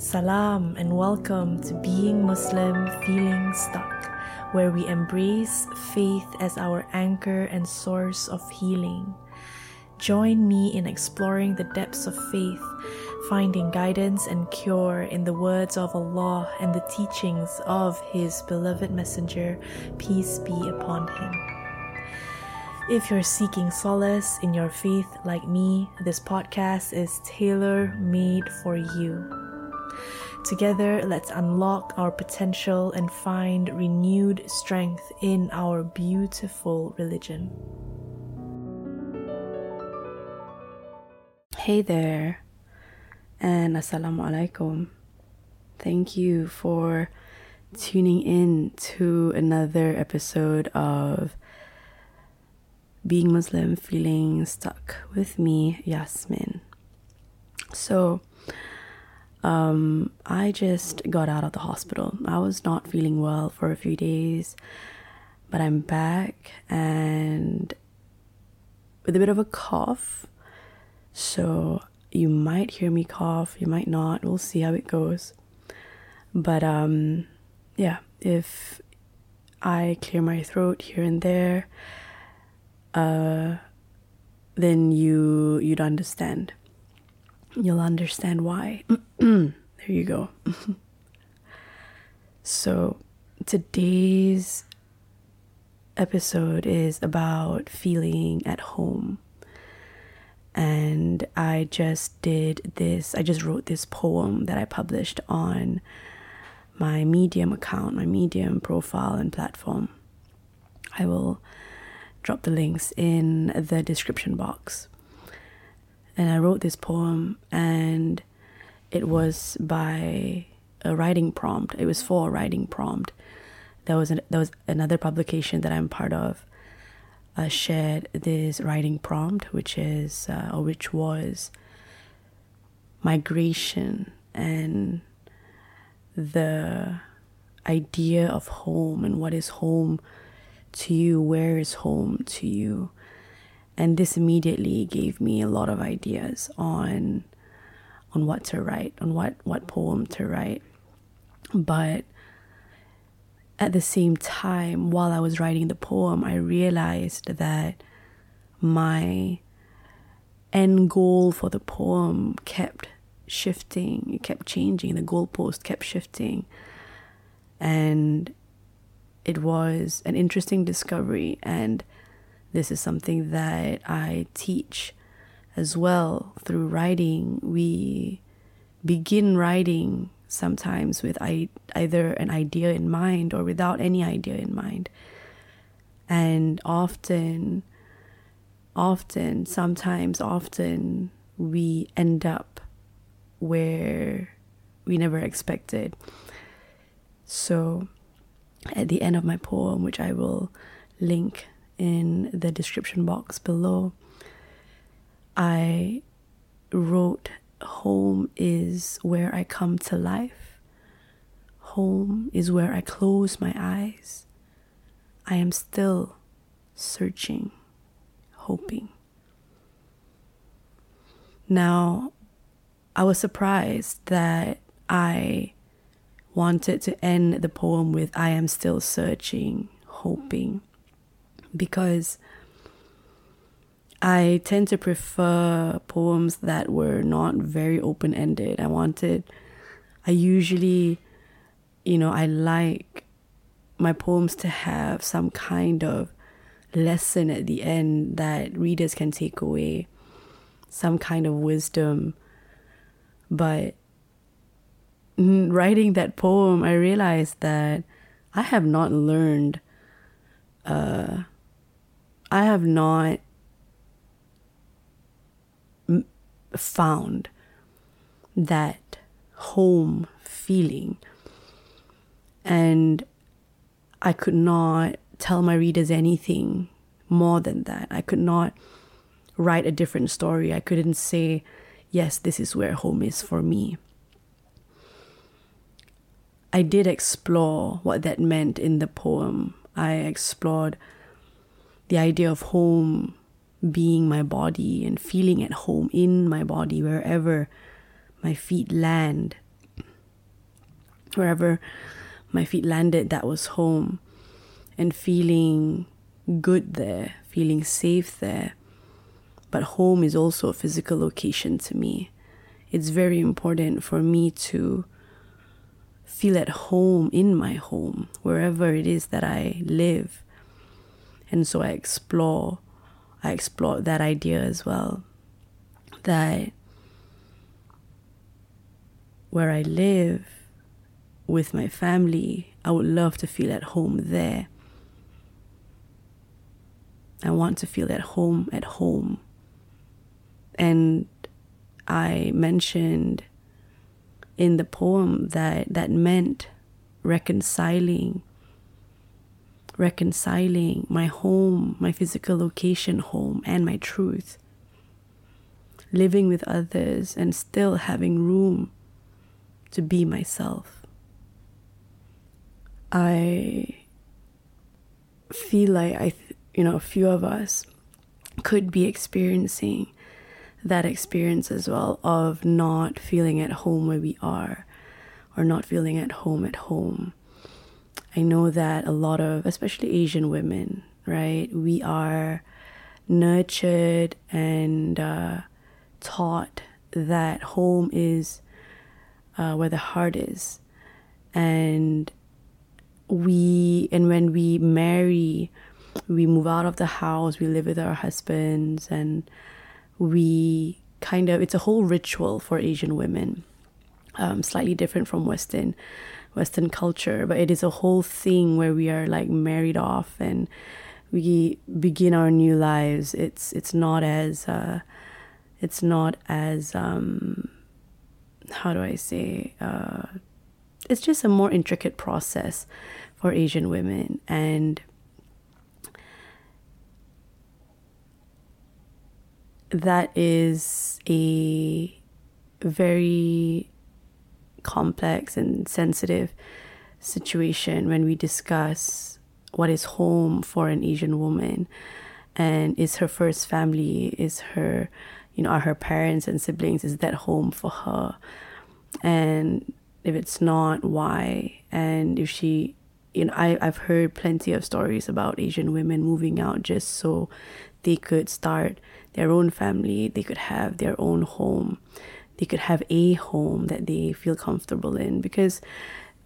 Salam and welcome to Being Muslim Feeling Stuck, where we embrace faith as our anchor and source of healing. Join me in exploring the depths of faith, finding guidance and cure in the words of Allah and the teachings of His beloved Messenger, peace be upon him. If you're seeking solace in your faith like me, this podcast is tailor made for you. Together, let's unlock our potential and find renewed strength in our beautiful religion. Hey there, and Assalamu alaikum. Thank you for tuning in to another episode of Being Muslim Feeling Stuck with me, Yasmin. So, um, I just got out of the hospital. I was not feeling well for a few days, but I'm back and with a bit of a cough. So you might hear me cough, you might not. We'll see how it goes. But um, yeah, if I clear my throat here and there, uh, then you you'd understand you'll understand why. there you go. so, today's episode is about feeling at home. And I just did this, I just wrote this poem that I published on my Medium account, my Medium profile and platform. I will drop the links in the description box and I wrote this poem, and it was by a writing prompt. It was for a writing prompt. There was an, there was another publication that I'm part of. Uh, shared this writing prompt, which is uh, or which was migration and the idea of home and what is home to you, where is home to you, and this immediately gave me a lot of ideas on on what to write on what what poem to write. But at the same time while i was writing the poem i realized that my end goal for the poem kept shifting it kept changing the goalpost kept shifting. And it was an interesting discovery and this is something that I teach as well through writing. We begin writing sometimes with either an idea in mind or without any idea in mind. And often, often, sometimes, often, we end up where we never expected. So, at the end of my poem, which I will link in the description box below. I wrote, Home is where I come to life. Home is where I close my eyes. I am still searching, hoping. Now, I was surprised that I wanted to end the poem with I am still searching, hoping because I tend to prefer poems that were not very open ended. I wanted, I usually, you know, I like my poems to have some kind of lesson at the end that readers can take away, some kind of wisdom. But writing that poem, I realized that I have not learned uh, I have not found that home feeling. And I could not tell my readers anything more than that. I could not write a different story. I couldn't say, yes, this is where home is for me. I did explore what that meant in the poem. I explored the idea of home being my body and feeling at home in my body wherever my feet land. wherever my feet landed, that was home. And feeling good there, feeling safe there. But home is also a physical location to me. It's very important for me to feel at home in my home, wherever it is that I live. And so I explore, I explore that idea as well. That where I live with my family, I would love to feel at home there. I want to feel at home at home. And I mentioned in the poem that that meant reconciling reconciling my home, my physical location home and my truth. Living with others and still having room to be myself. I feel like I, you know, a few of us could be experiencing that experience as well of not feeling at home where we are or not feeling at home at home. I know that a lot of, especially Asian women, right, we are nurtured and uh, taught that home is uh, where the heart is. And we, and when we marry, we move out of the house, we live with our husbands, and we kind of, it's a whole ritual for Asian women, um, slightly different from Western. Western culture, but it is a whole thing where we are like married off and we begin our new lives. It's it's not as uh, it's not as um, how do I say? Uh, it's just a more intricate process for Asian women, and that is a very complex and sensitive situation when we discuss what is home for an Asian woman and is her first family is her you know, are her parents and siblings, is that home for her? And if it's not, why? And if she, you know, I, I've heard plenty of stories about Asian women moving out just so they could start their own family, they could have their own home, they could have a home that they feel comfortable in because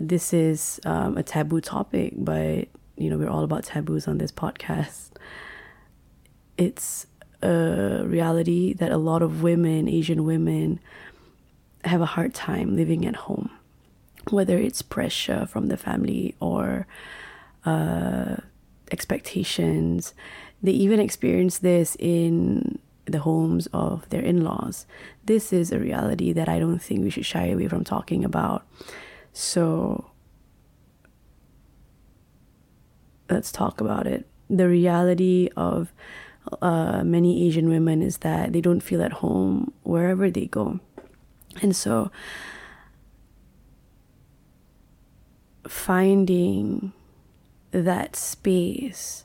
this is um, a taboo topic, but you know, we're all about taboos on this podcast. It's a reality that a lot of women, Asian women, have a hard time living at home, whether it's pressure from the family or uh, expectations. They even experience this in the homes of their in laws. This is a reality that I don't think we should shy away from talking about. So let's talk about it. The reality of uh, many Asian women is that they don't feel at home wherever they go. And so finding that space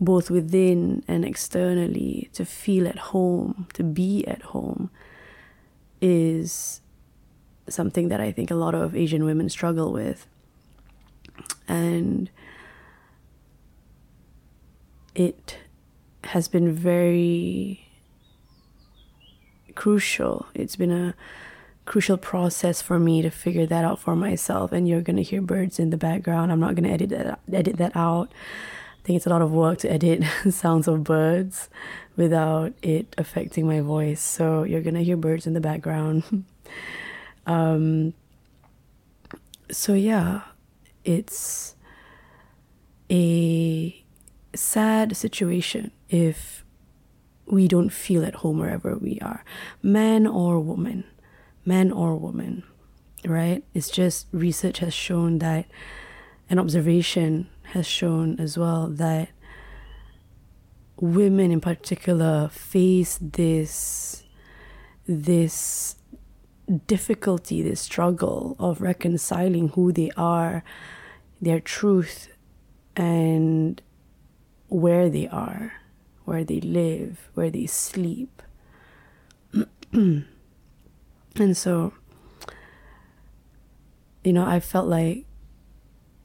both within and externally to feel at home, to be at home is something that I think a lot of Asian women struggle with. And it has been very crucial. It's been a crucial process for me to figure that out for myself. And you're gonna hear birds in the background. I'm not gonna edit that edit that out. I think it's a lot of work to edit sounds of birds without it affecting my voice. So you're gonna hear birds in the background. um, so yeah, it's a sad situation if we don't feel at home wherever we are, man or woman, man or woman, right? It's just research has shown that, an observation has shown as well that women in particular face this this difficulty, this struggle of reconciling who they are, their truth, and where they are, where they live, where they sleep. and so you know, I felt like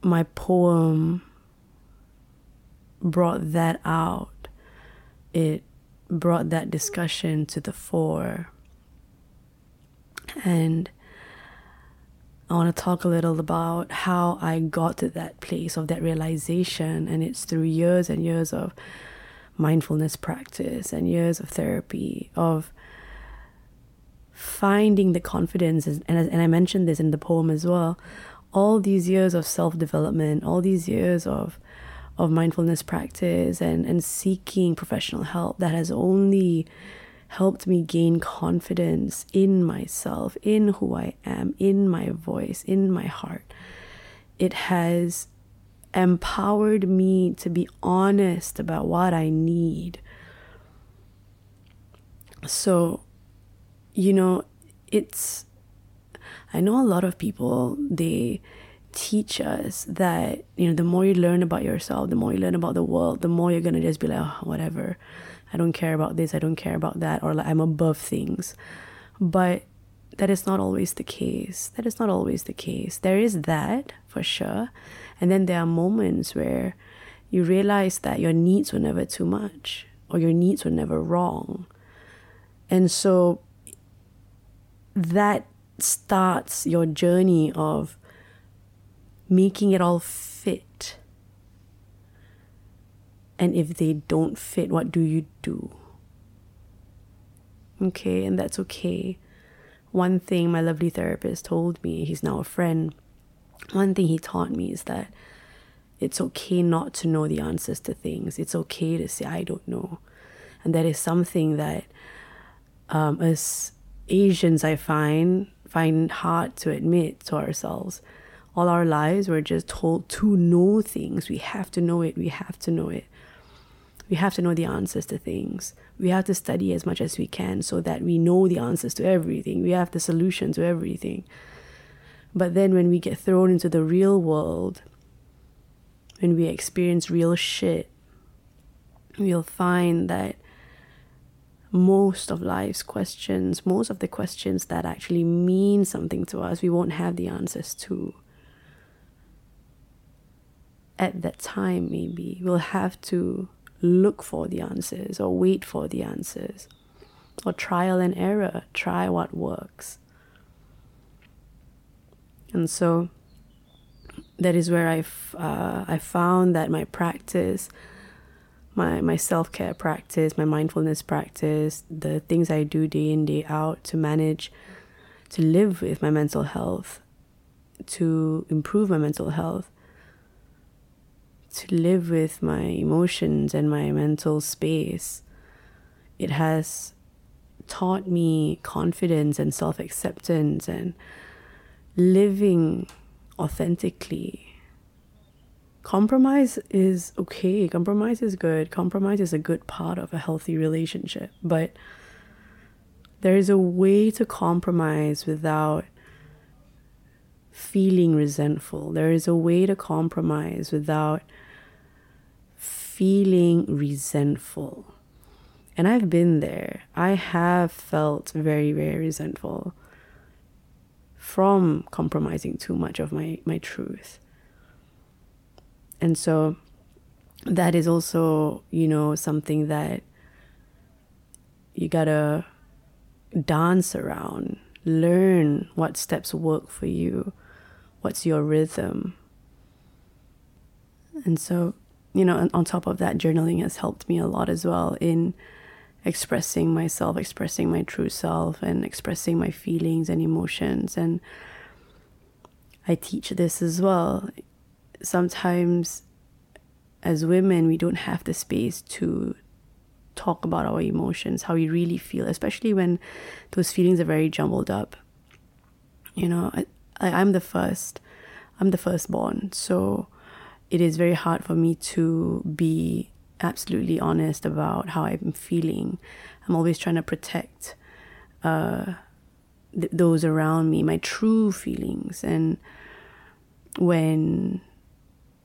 my poem brought that out. It brought that discussion to the fore. And I want to talk a little about how I got to that place of that realization. And it's through years and years of mindfulness practice and years of therapy, of finding the confidence. And, and I mentioned this in the poem as well. All these years of self development, all these years of of mindfulness practice and, and seeking professional help that has only helped me gain confidence in myself, in who I am, in my voice, in my heart. It has empowered me to be honest about what I need. So, you know, it's, I know a lot of people, they, teach us that you know the more you learn about yourself the more you learn about the world the more you're gonna just be like oh, whatever. I don't care about this. I don't care about that or like i'm above things. But that is not always the case. That is not always the case. There is that for sure. And then there are moments where you realize that your needs were never too much or your needs were never wrong. And so that starts your journey of making it all fit. And if they don't fit, what do you do? Okay, and that's okay. One thing my lovely therapist told me, he's now a friend, one thing he taught me is that it's okay not to know the answers to things. It's okay to say, I don't know. And that is something that um, as Asians, I find, find hard to admit to ourselves all our lives we're just told to know things. We have to know it. We have to know it. We have to know the answers to things. We have to study as much as we can so that we know the answers to everything. We have the solution to everything. But then when we get thrown into the real world when we experience real shit we'll find that most of life's questions, most of the questions that actually mean something to us, we won't have the answers to at that time, maybe we'll have to look for the answers or wait for the answers or trial and error, try what works. And so that is where I, uh, I found that my practice, my, my self care practice, my mindfulness practice, the things I do day in, day out to manage, to live with my mental health, to improve my mental health, to live with my emotions and my mental space. It has taught me confidence and self acceptance and living authentically. Compromise is okay, compromise is good, compromise is a good part of a healthy relationship, but there is a way to compromise without feeling resentful. There is a way to compromise without feeling resentful. And I've been there. I have felt very, very resentful from compromising too much of my, my truth. And so that is also, you know, something that you gotta dance around, learn what steps work for you, what's your rhythm. And so you know, on top of that, journaling has helped me a lot as well in expressing myself, expressing my true self, and expressing my feelings and emotions. And I teach this as well. Sometimes, as women, we don't have the space to talk about our emotions, how we really feel, especially when those feelings are very jumbled up. You know, I, I, I'm the first, I'm the firstborn, so it is very hard for me to be absolutely honest about how I'm feeling. I'm always trying to protect uh, th- those around me, my true feelings, and when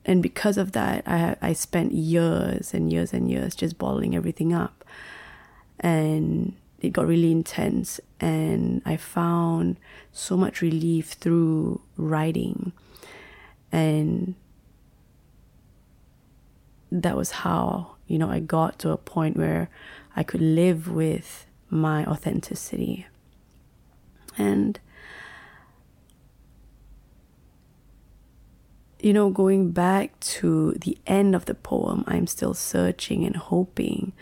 and because of that, I I spent years and years and years just bottling everything up, and it got really intense, and I found so much relief through writing. And that was how, you know, I got to a point where I could live with my authenticity. And, you know, going back to the end of the poem, I'm still searching and hoping.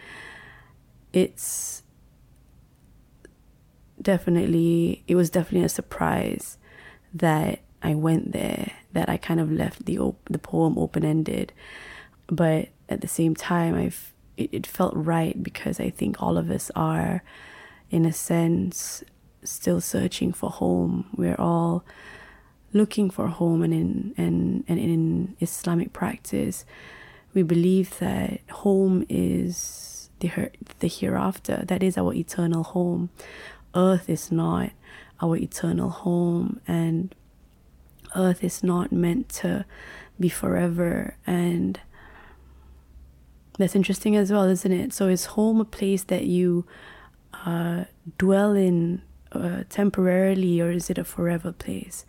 It's definitely, it was definitely a surprise that I went there, that I kind of left the, op- the poem open ended. But at the same time, I've it, it felt right because I think all of us are, in a sense, still searching for home. We're all looking for home, and in and, and in Islamic practice, we believe that home is the her- the hereafter. That is our eternal home. Earth is not our eternal home, and earth is not meant to be forever. And that's interesting as well, isn't it? So is home a place that you uh, dwell in uh, temporarily, or is it a forever place?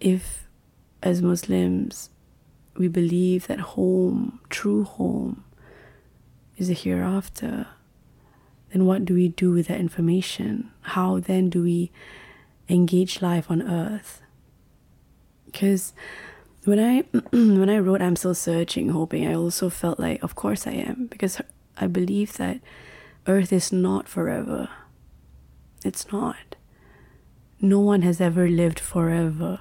If, as Muslims, we believe that home, true home, is a hereafter, then what do we do with that information? How then do we engage life on earth? Because when I when I wrote I'm still searching, hoping, I also felt like of course I am because I believe that earth is not forever. It's not. No one has ever lived forever.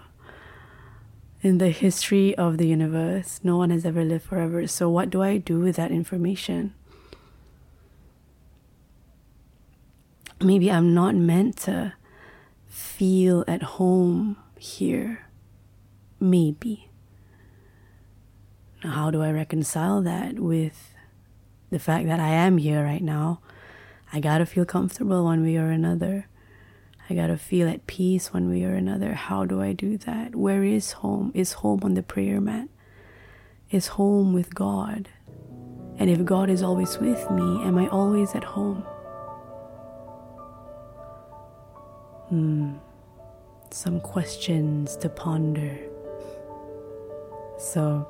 In the history of the universe, no one has ever lived forever. So what do I do with that information? Maybe I'm not meant to feel at home here. Maybe how do I reconcile that with the fact that I am here right now? I gotta feel comfortable one way or another. I gotta feel at peace one way or another. How do I do that? Where is home? Is home on the prayer mat? Is home with God? And if God is always with me, am I always at home? Hmm. Some questions to ponder. So,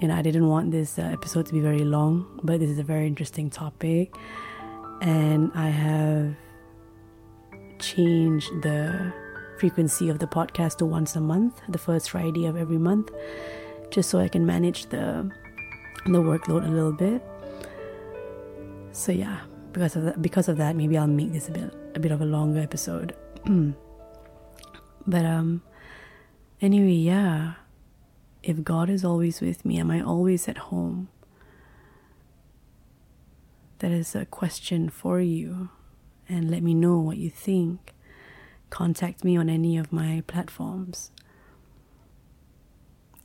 know, I didn't want this uh, episode to be very long, but this is a very interesting topic. And I have changed the frequency of the podcast to once a month, the first Friday of every month, just so I can manage the the workload a little bit. So yeah, because of that, because of that, maybe I'll make this a bit a bit of a longer episode. but um, anyway, yeah if God is always with me, am I always at home? That is a question for you, and let me know what you think. Contact me on any of my platforms.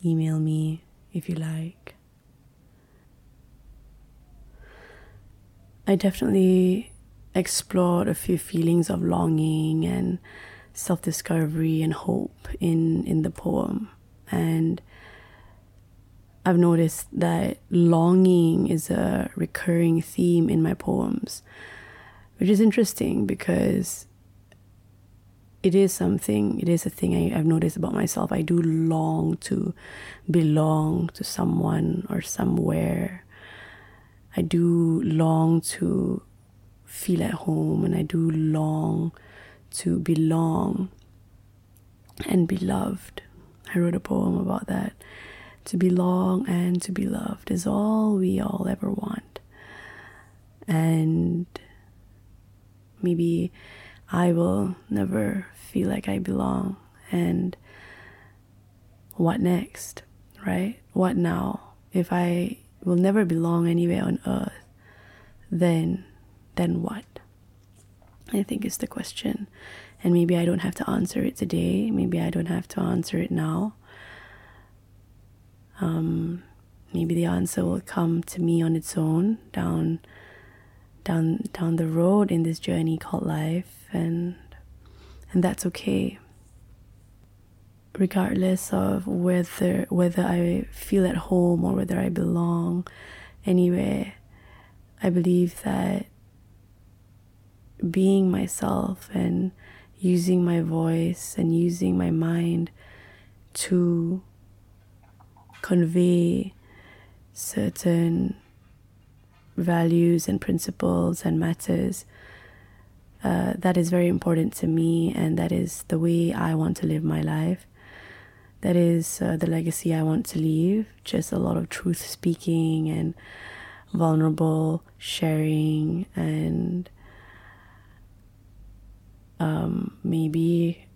Email me if you like. I definitely explored a few feelings of longing and self discovery and hope in, in the poem. And I've noticed that longing is a recurring theme in my poems, which is interesting because it is something, it is a thing I, have noticed about myself. I do long to belong to someone or somewhere. I do long to feel at home and I do long to belong and be loved. I wrote a poem about that to belong and to be loved is all we all ever want. And maybe I will never feel like I belong. And what next, right? What now? If I will never belong anywhere on earth, then then what? I think is the question. And maybe I don't have to answer it today. Maybe I don't have to answer it now. Um, maybe the answer will come to me on its own down down down the road in this journey called life and and that's okay. Regardless of whether whether I feel at home or whether I belong anywhere I believe that being myself and using my voice and using my mind to convey certain values and principles and matters uh, that is very important to me, and that is the way I want to live my life. That is uh, the legacy I want to leave. Just a lot of truth speaking and vulnerable sharing, and um, maybe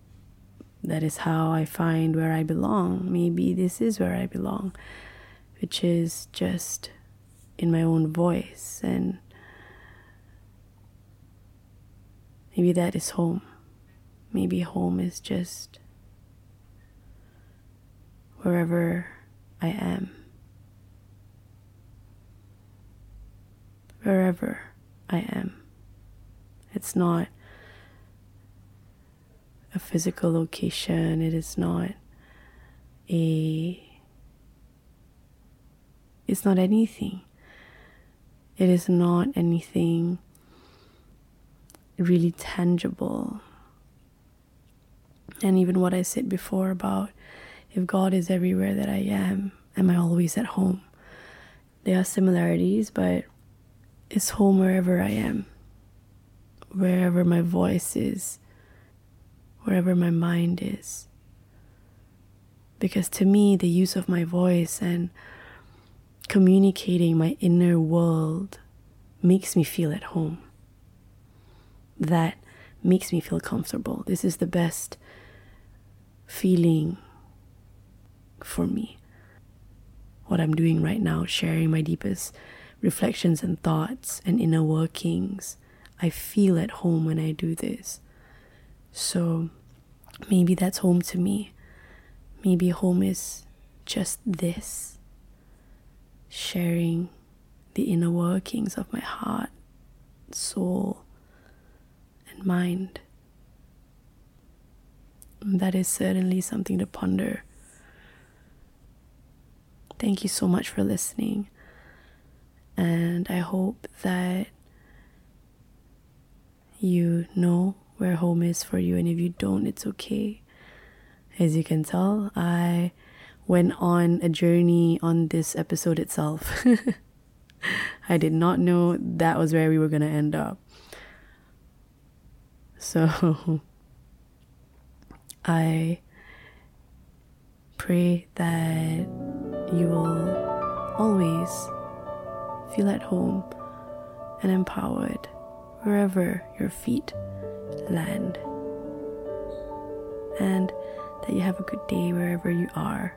that is how I find where I belong. Maybe this is where I belong, which is just in my own voice and Maybe that is home. Maybe home is just wherever I am. Wherever I am. It's not a physical location, it is not a. It's not anything. It is not anything really tangible. And even what I said before about if God is everywhere that I am, am I always at home? There are similarities, but it's home wherever I am, wherever my voice is, wherever my mind is. Because to me, the use of my voice and communicating my inner world makes me feel at home that makes me feel comfortable. This is the best feeling for me. What I'm doing right now, sharing my deepest reflections and thoughts and inner workings. I feel at home when I do this. So maybe that's home to me. Maybe home is just this sharing the inner workings of my heart, soul, and mind. That is certainly something to ponder. Thank you so much for listening. And I hope that you know where home is for you. And if you don't, it's okay. As you can tell, I went on a journey on this episode itself. I did not know that was where we were going to end up. So I pray that you will always feel at home and empowered wherever your feet land. And that you have a good day wherever you are.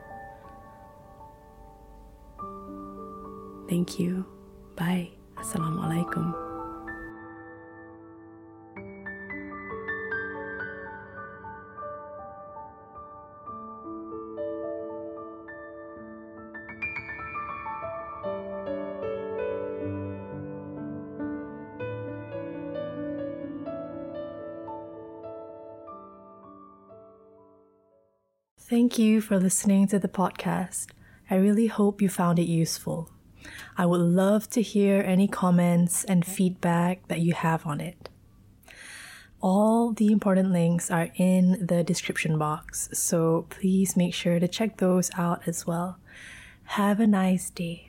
Thank you. Bye. Assalamu you for listening to the podcast. I really hope you found it useful. I would love to hear any comments and feedback that you have on it. All the important links are in the description box, so please make sure to check those out as well. Have a nice day.